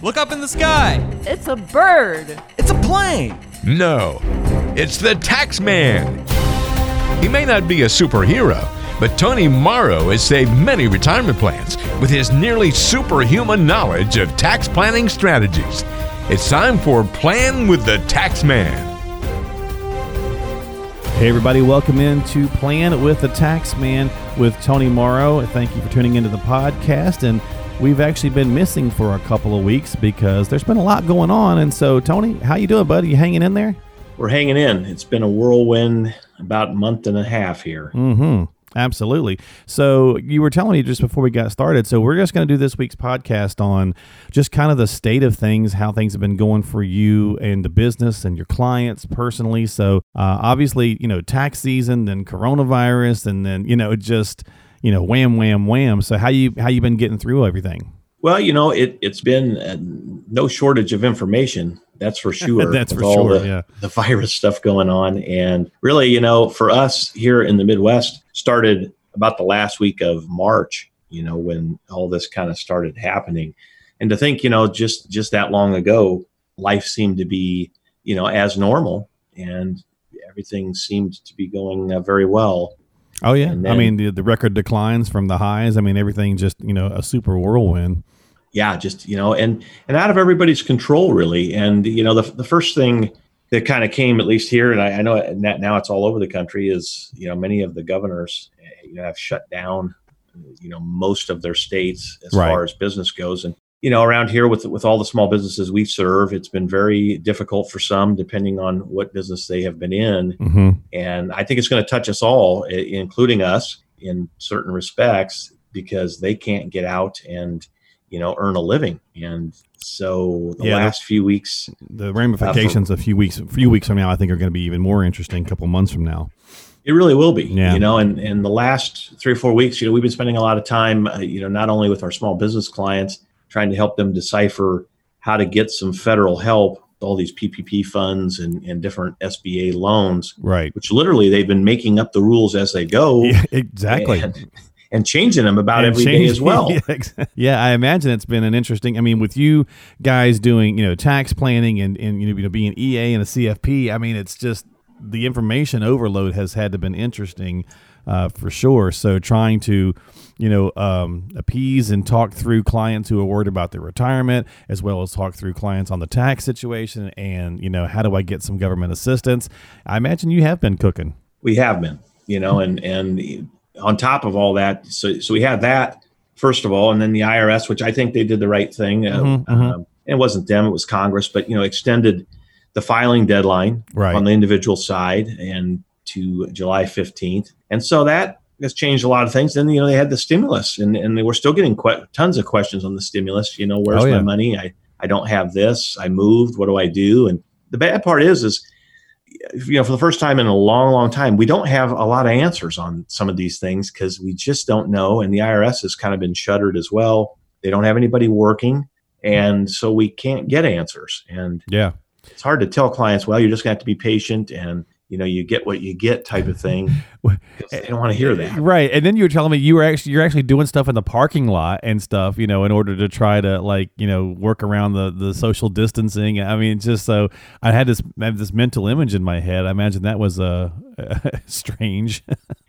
Look up in the sky. It's a bird. It's a plane. No, it's the tax man. He may not be a superhero, but Tony Morrow has saved many retirement plans with his nearly superhuman knowledge of tax planning strategies. It's time for Plan with the Tax Man. Hey, everybody, welcome in to Plan with the Tax Man with Tony Morrow. Thank you for tuning into the podcast. And we've actually been missing for a couple of weeks because there's been a lot going on. And so, Tony, how you doing, buddy? You hanging in there? We're hanging in. It's been a whirlwind about a month and a half here. Mm-hmm. Absolutely. So you were telling me just before we got started. So we're just going to do this week's podcast on just kind of the state of things, how things have been going for you and the business and your clients personally. So uh, obviously, you know, tax season, then coronavirus, and then you know, just you know, wham, wham, wham. So how you how you been getting through everything? Well, you know, it it's been uh, no shortage of information. That's for sure. That's for sure. The, yeah. the virus stuff going on, and really, you know, for us here in the Midwest, started about the last week of March. You know, when all this kind of started happening, and to think, you know, just just that long ago, life seemed to be, you know, as normal, and everything seemed to be going uh, very well. Oh yeah, And I mean the the record declines from the highs. I mean everything just you know a super whirlwind. yeah just you know and and out of everybody's control really and you know the, the first thing that kind of came at least here and I, I know now it's all over the country is you know many of the governors eh, you know have shut down you know most of their states as Right. far as business goes and you know around here with with all the small businesses we serve it's been very difficult for some depending on what business they have been in Mm-hmm. and I think it's going to touch us all, including us in certain respects, because they can't get out and, you know, earn a living. And so the Yeah, last few weeks, The ramifications a few weeks a few weeks from now, I think, are going to be even more interesting. A couple months from now. it really will be, Yeah. you know, and, and the last three or four weeks, you know, we've been spending a lot of time, uh, you know, not only with our small business clients, trying to help them decipher how to get some federal help, all these PPP funds and, and different SBA loans, Right. which literally they've been making up the rules as they go. Yeah, exactly. and, and changing them about And every day change- as well. yeah, yeah, I imagine it's been an interesting. I mean, with you guys doing you know tax planning and and you know being EA and a CFP, I mean, it's just the information overload has had to been interesting uh, for sure. So trying to you know um, appease and talk through clients who are worried about their retirement, as well as talk through clients on the tax situation, and you know how do I get some government assistance? I imagine you have been cooking. We have been, you know, and and on top of all that, so so we had that first of all, and then the IRS, which I think they did the right thing. Uh, Mhm, mhm. um, it wasn't them; it was Congress, but you know, extended the filing deadline Right. on the individual side and to July fifteenth, and so that has changed a lot of things. Then you know they had the stimulus, and and they were still getting que- tons of questions on the stimulus. You know, where's Oh, yeah. my money? I I don't have this. I moved. What do I do? And the bad part is, is you know, for the first time in a long, long time, we don't have a lot of answers on some of these things because we just don't know. And the IRS has kind of been shuttered as well. They don't have anybody working. And so we can't get answers. And Yeah. it's hard to tell clients, well, you're just going to have to be patient and, you know, you get what you get type of thing. They don't want to hear that. Right. And then you were telling me you were actually you're actually doing stuff in the parking lot and stuff, you know, in order to try to like, you know, work around the the social distancing. I mean, just so I had this I this mental image in my head. I imagine that was uh, strange.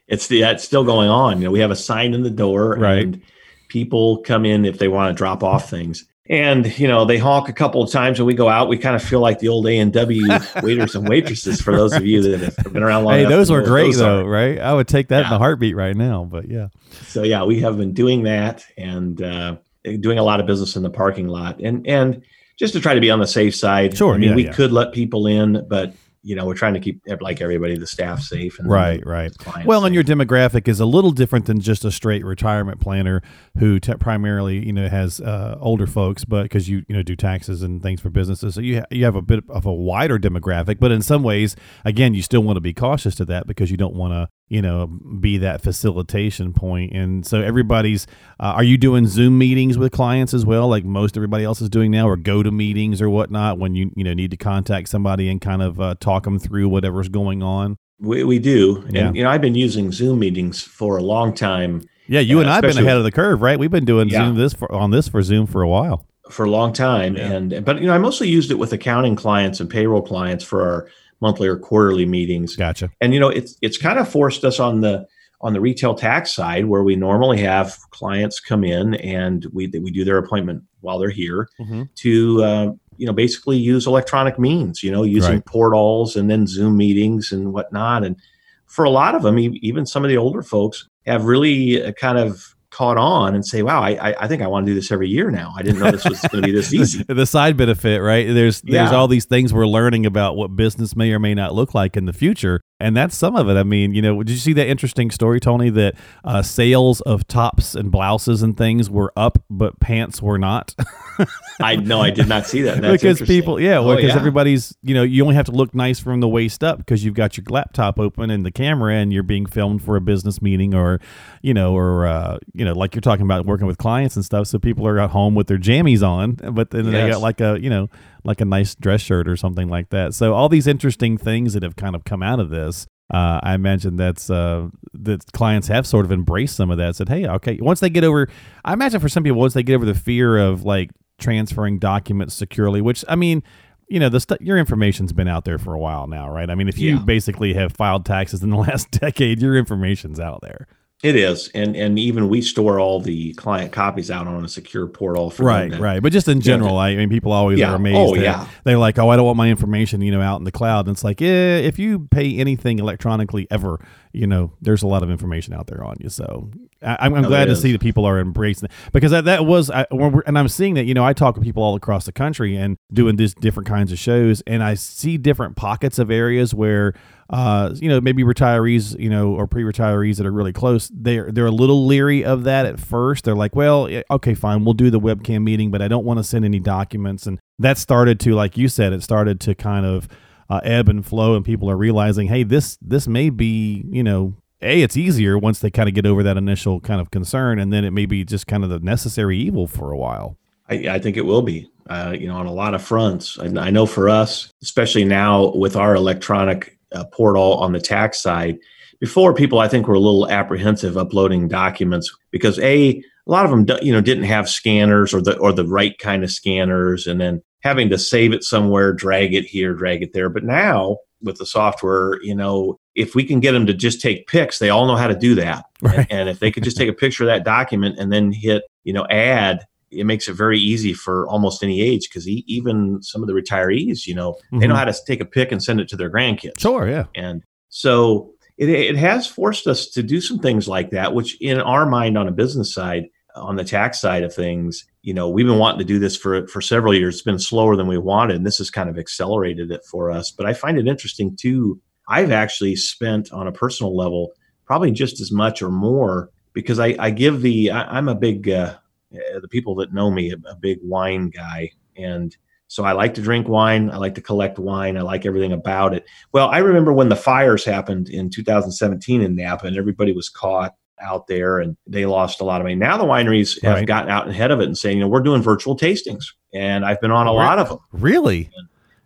It's the it's still going on. You know, we have a sign in the door, Right. and people come in if they want to drop off things. And you know, they honk a couple of times, when we go out. We kind of feel like the old A and W waiters and waitresses. For those of you that have been around long hey, those were great those though, are. right? I would take that in Yeah. a heartbeat right now, but yeah. So yeah, we have been doing that and uh, doing a lot of business in the parking lot, and and just to try to be on the safe side. Sure, I mean, yeah, we yeah. could let people in, but you know, we're trying to keep like everybody, the staff safe. And Right, right. Well, and your demographic is a little different than just a straight retirement planner who te- primarily, you know, has uh, older folks, but because you, you know, do taxes and things for businesses, so you ha- you have a bit of a wider demographic. But in some ways, again, you still want to be cautious to that because you don't want to, you know, be that facilitation. And so everybody's, uh, are you doing Zoom meetings with clients as well, like most everybody else is doing now, or go to meetings or whatnot when you, you know, need to contact somebody and kind of uh, talk them through whatever's going on? we, we do, Yeah. and you know, I've been using Zoom meetings for a long time. Yeah, you Yeah, and I've been ahead of the curve, right? We've been doing Yeah. Zoom this for on this for Zoom for a while. for a long time, Yeah. and but you know I mostly used it with accounting clients and payroll clients for our monthly or quarterly meetings. Gotcha. And you know it's it's kind of forced us on the on the retail tax side where we normally have clients come in and we we do their appointment while they're here Mhm. to uh, you know basically use electronic means you know using Right. portals and then zoom meetings and whatnot and for a lot of them even some of the older folks have really uh, kind of caught on and say wow i i, think i want to do this every year now i didn't know this was going to be this easy the side benefit, right? There's there's Yeah. all these things we're learning about what business may or may not look like in the future, and that's some of it. I mean, you know, did you see that interesting story, Tony? That uh, sales of tops and blouses and things were up, but pants were not. i no i did not see that That's because people, yeah, Oh, because yeah. everybody's, you know, you only have to look nice from the waist up because you've got your laptop open and the camera, and you're being filmed for a business meeting or, you know, or uh, you know, like you're talking about working with clients and stuff. So people are at home with their jammies on, but then they got like a, you know, like a nice dress shirt or something like that. So all these interesting things that have kind of come out of this. Uh, I imagine that's uh, that clients have sort of embraced some of that. Said, "Hey, okay." Once they get over, I imagine for some people, once they get over the fear of like transferring documents securely, which I mean, you know, the stu- your information's been out there for a while now, right? I mean, if you Yeah. basically have filed taxes in the last decade, your information's out there, it is and and even we store all the client copies out on a secure portal for them right? to- Right. But just in general, I, I mean, people always Yeah. are amazed. Oh, yeah. They're like, "Oh, I don't want my information, you know, out in the cloud." And it's like, yeah, if you pay anything electronically ever, you know, there's a lot of information out there on you. So I, I'm, I'm Oh, glad to see that people are embracing it because that, that was, I, when we're, and I'm seeing that, you know, I talk with people all across the country and doing these different kinds of shows, and I see different pockets of areas where, uh, you know, maybe retirees, you know, or pre-retirees that are really close, they're they're a little leery of that at first. They're like, well, okay, fine, we'll do the webcam meeting, but I don't want to send any documents, and that started to, like you said, it started to kind of uh, ebb and flow, and people are realizing, hey, this this may be, you know, a it's easier once they kind of get over that initial kind of concern, and then it may be just kind of the necessary evil for a while. I, I think it will be, uh, you know, on a lot of fronts. And I know for us, especially now with our electronic uh, portal on the tax side, before people I think were a little apprehensive uploading documents because a a lot of them you know didn't have scanners or the or the right kind of scanners, and then having to save it somewhere, drag it here, drag it there. But now with the software, you know, if we can get them to just take pics, they all know how to do that. Right. And if they could just take a picture of that document and then hit, you know, add, it makes it very easy for almost any age because even some of the retirees, you know, they know Mhm. how to take a pic and send it to their grandkids. Sure, yeah. And so it, it has forced us to do some things like that, which in our mind on a business side, on the tax side of things, you know, we've been wanting to do this for for several years. It's been slower than we wanted, and this has kind of accelerated it for us. But I find it interesting too. I've actually spent on a personal level probably just as much or more because I, I give the I, I'm a big uh, the people that know me a, a big wine guy and so I like to drink wine. I like to collect wine. I like everything about it. Well, I remember when the fires happened in 2017 in Napa and everybody was caught out there and they lost a lot of money. Now the wineries have gotten out ahead of it and saying, you know, we're doing virtual tastings. And I've been on a lot of them Really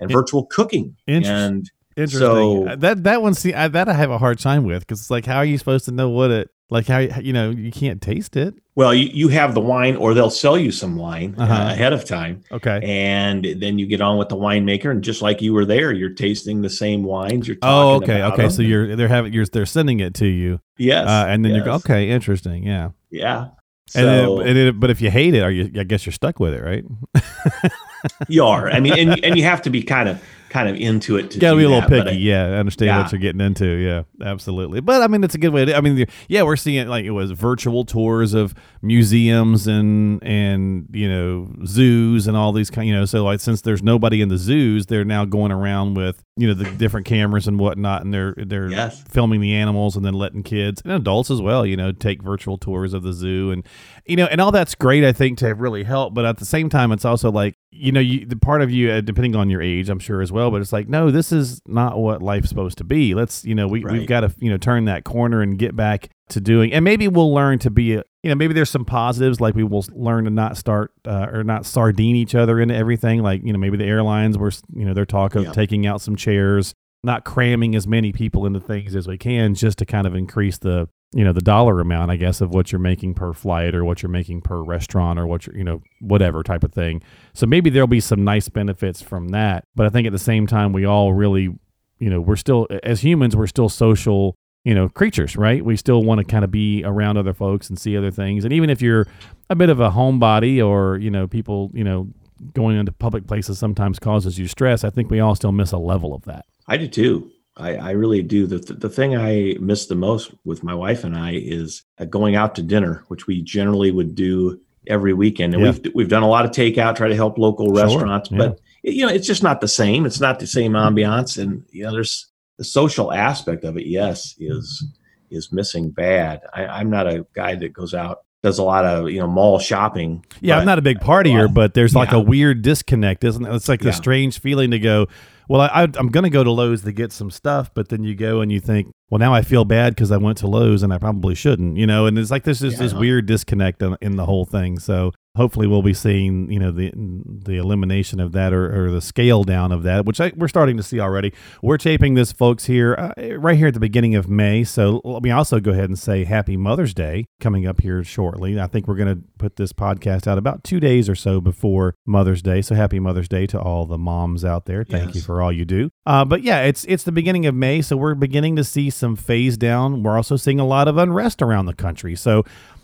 and In- virtual cooking. Interesting. And interesting. So- Uh, that that one, see, I, that I have a hard time with because it's like, how are you supposed to know what it like? How you know you can't taste it? well, you, you have the wine or they'll sell you some wine uh, Uh-huh. ahead of time. Okay. And then you get on with the winemaker. And just like you were there, you're tasting the same wines. You're Oh, okay, okay. them. So you're they're having you're they're sending it to you, yes. uh, and then you're okay. Interesting, yeah. Yeah. And, So then, and it, but if you hate it, are you? I guess you're stuck with it, right? you are. I mean, and, and you have to be kind of kind of into it to Got to be a little that, picky. I- yeah, I understand Yeah. what you're getting into. Yeah, absolutely. But I mean, it's a good way to. I mean, yeah, we're seeing like it was virtual tours of museums and and you know zoos and all these kind. You know, so like since there's nobody in the zoos, they're now going around with you know the different cameras and whatnot, and they're they're Yes. filming the animals and then letting kids and adults as well. You know, take virtual tours of the zoo and you know, and all that's great. I think to really help, but at the same time, it's also like you know, you the part of you, uh, depending on your age, I'm sure as well. But it's like, no, this is not what life's supposed to be. Let's, you know, we we've got to you know turn that corner and get back to doing, and maybe we'll learn to be a. You know, maybe there's some positives, like we will learn to not start uh, or not sardine each other into everything. Like, you know, maybe the airlines were, you know, their talk of Yeah. taking out some chairs, not cramming as many people into things as we can, just to kind of increase the you know the dollar amount i guess of what you're making per flight or what you're making per restaurant or what you're you know whatever type of thing so maybe there'll be some nice benefits from that but i think at the same time we all really you know we're still as humans we're still social you know creatures right we still want to kind of be around other folks and see other things and even if you're a bit of a homebody or you know people you know going into public places sometimes causes you stress i think we all still miss a level of that I do too. I, I really do. The, the thing I miss the most with my wife and I is uh, going out to dinner, which we generally would do every weekend. And Yeah. we've we've done a lot of takeout, try to help local Sure, restaurants, yeah. but you know, it's just not the same. It's not the same ambiance, and you know, there's the social aspect of it. Yes, is is missing bad. I, I'm not a guy that goes out does a lot of you know mall shopping. Yeah, I'm not a big partier, but there's like a weird disconnect, isn't it? It's like Yeah. the strange feeling to go, well, I, I'm going to go to Lowe's to get some stuff, but then you go and you think, well, now I feel bad because I went to Lowe's and I probably shouldn't, you know? And it's like there's just this weird disconnect in, in the whole thing. So hopefully we'll be seeing, you know, the the elimination of that or, or the scale down of that, which I, we're starting to see already. We're taping this, folks, here uh, right here at the beginning of May. So let me also go ahead and say Happy Mother's Day coming up here shortly. I think we're going to put this podcast out about two days or so before Mother's Day. So Happy Mother's Day to all the moms out there. Thank you for all you do. Uh, but yeah, it's it's the beginning of May, so we're beginning to see some phase down. We're also seeing a lot of unrest around the country. So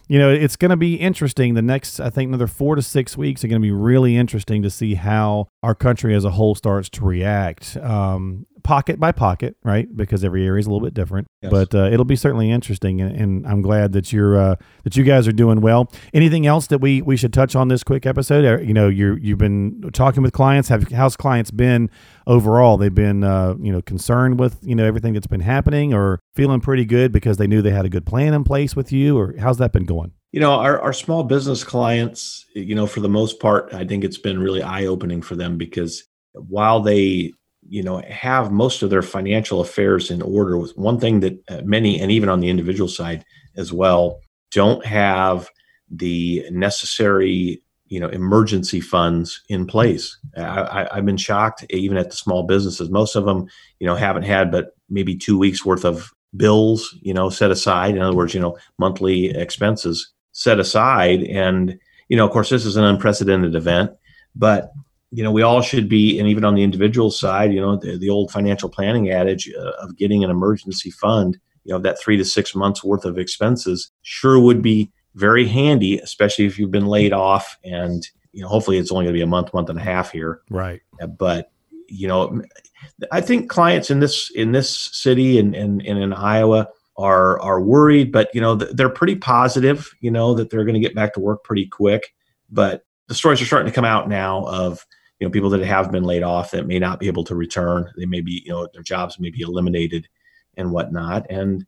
you know, it's going to be interesting. The next, I think, another four to six weeks are going to be really interesting to see how our country as a whole starts to react, um, pocket by pocket, right? Because every area is a little bit different. Yes. But uh, it'll be certainly interesting, and, and I'm glad that you're uh, that you guys are doing well. Anything else that we we should touch on this quick episode? Uh, You know, you you've been talking with clients. Have how's clients been overall? They've been uh, you know concerned with you know everything that's been happening, or feeling pretty good because they knew they had a good plan in place with you, or how's that been going? You know, our, our small business clients, you know, for the most part, I think it's been really eye opening for them because while they, you know, have most of their financial affairs in order, with one thing that uh, many, and even on the individual side as well, don't have the necessary, you know, emergency funds in place. I, I've been shocked, even at the small businesses. Most of them, you know, haven't had but maybe two weeks worth of bills, you know, set aside. In other words, you know, monthly expenses set aside. And, you know, of course, this is an unprecedented event, but, you know, we all should be, and even on the individual side, you know, the, the old financial planning adage uh, of getting an emergency fund, you know, that three to six months worth of expenses sure would be very handy, especially if you've been laid off and, you know, hopefully it's only going to be a month, month and a half here. Right. Uh, but you know i think clients in this in this city and, and, and in iowa are are worried but you know they're pretty positive you know that they're going to get back to work pretty quick but the stories are starting to come out now of you know people that have been laid off that may not be able to return. They may be you know their jobs may be eliminated and whatnot. And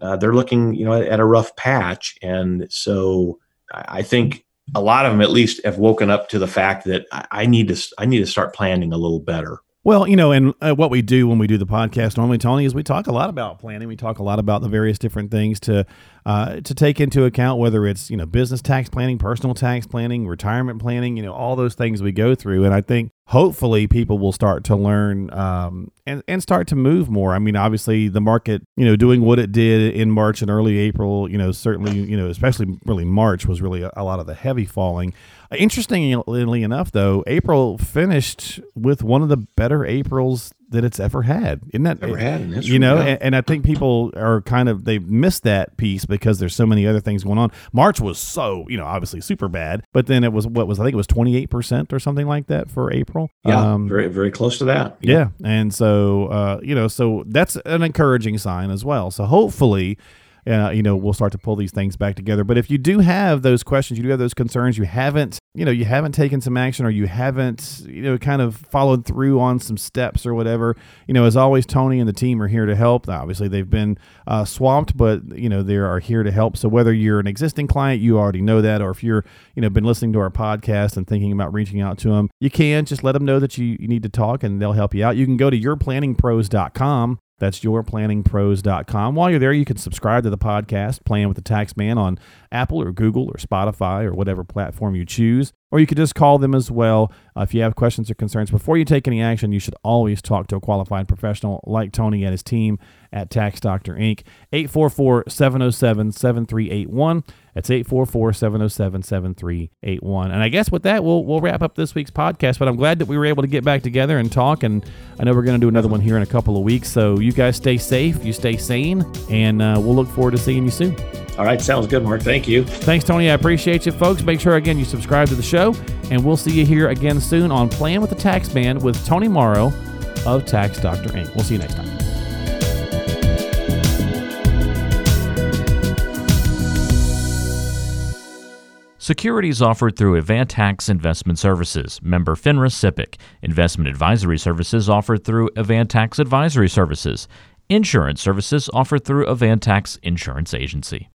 uh, they're looking you know at a rough patch. And so i I think a lot of them at least have woken up to the fact that I, I need to I need to start planning a little better. Well, you know, and uh, what we do when we do the podcast normally, Tony, is we talk a lot about planning. We talk a lot about the various different things to uh, to take into account, whether it's you know business tax planning, personal tax planning, retirement planning, you know, all those things we go through. And I think hopefully people will start to learn um, and and start to move more. I mean, obviously the market, you know, doing what it did in March and early April, you know, certainly, you know, especially really March was really a, a lot of the heavy falling. Interestingly enough, though, April finished with one of the better Aprils that it's ever had. Isn't that Ever had in history, You know, yeah. and, and I think people are kind of they've missed that piece because there's so many other things going on. March was so you know obviously super bad, but then it was what was I think it was 28 percent or something like that for April. Yeah, Um, very very close to that. yeah. And so, uh, you know, so that's an encouraging sign as well. So hopefully, uh, you know, we'll start to pull these things back together. But if you do have those questions, you do have those concerns, you haven't, you know, you haven't taken some action or you haven't, you know, kind of followed through on some steps or whatever, you know, as always, Tony and the team are here to help. Obviously, they've been uh, swamped, but, you know, they are here to help. So whether you're an existing client, you already know that, or if you're, you know, been listening to our podcast and thinking about reaching out to them, you can just let them know that you, you need to talk and they'll help you out. You can go to yourplanningpros.com. That's yourplanningpros.com. While you're there, you can subscribe to the podcast, Plan with the Tax Man, on Apple or Google or Spotify or whatever platform you choose. Or you could just call them as well uh, if you have questions or concerns. Before you take any action, you should always talk to a qualified professional like Tony and his team at Tax Doctor Inc. 844 707 7381. That's 844 707 7381. And I guess with that, we'll, we'll wrap up this week's podcast. But I'm glad that we were able to get back together and talk. And I know we're going to do another one here in a couple of weeks. So you guys stay safe, you stay sane, and uh, we'll look forward to seeing you soon. All right, sounds good, Mark. Thank you. Thanks, Tony. I appreciate you, folks. Make sure, again, you subscribe to the show, and we'll see you here again soon on Plan with the Tax Man with Tony Morrow of Tax Doctor Inc. We'll see you next time. Securities offered through Avantax Investment Services, member FINRA SIPC. Investment advisory services offered through Avantax Advisory Services. Insurance services offered through Avantax Insurance Agency.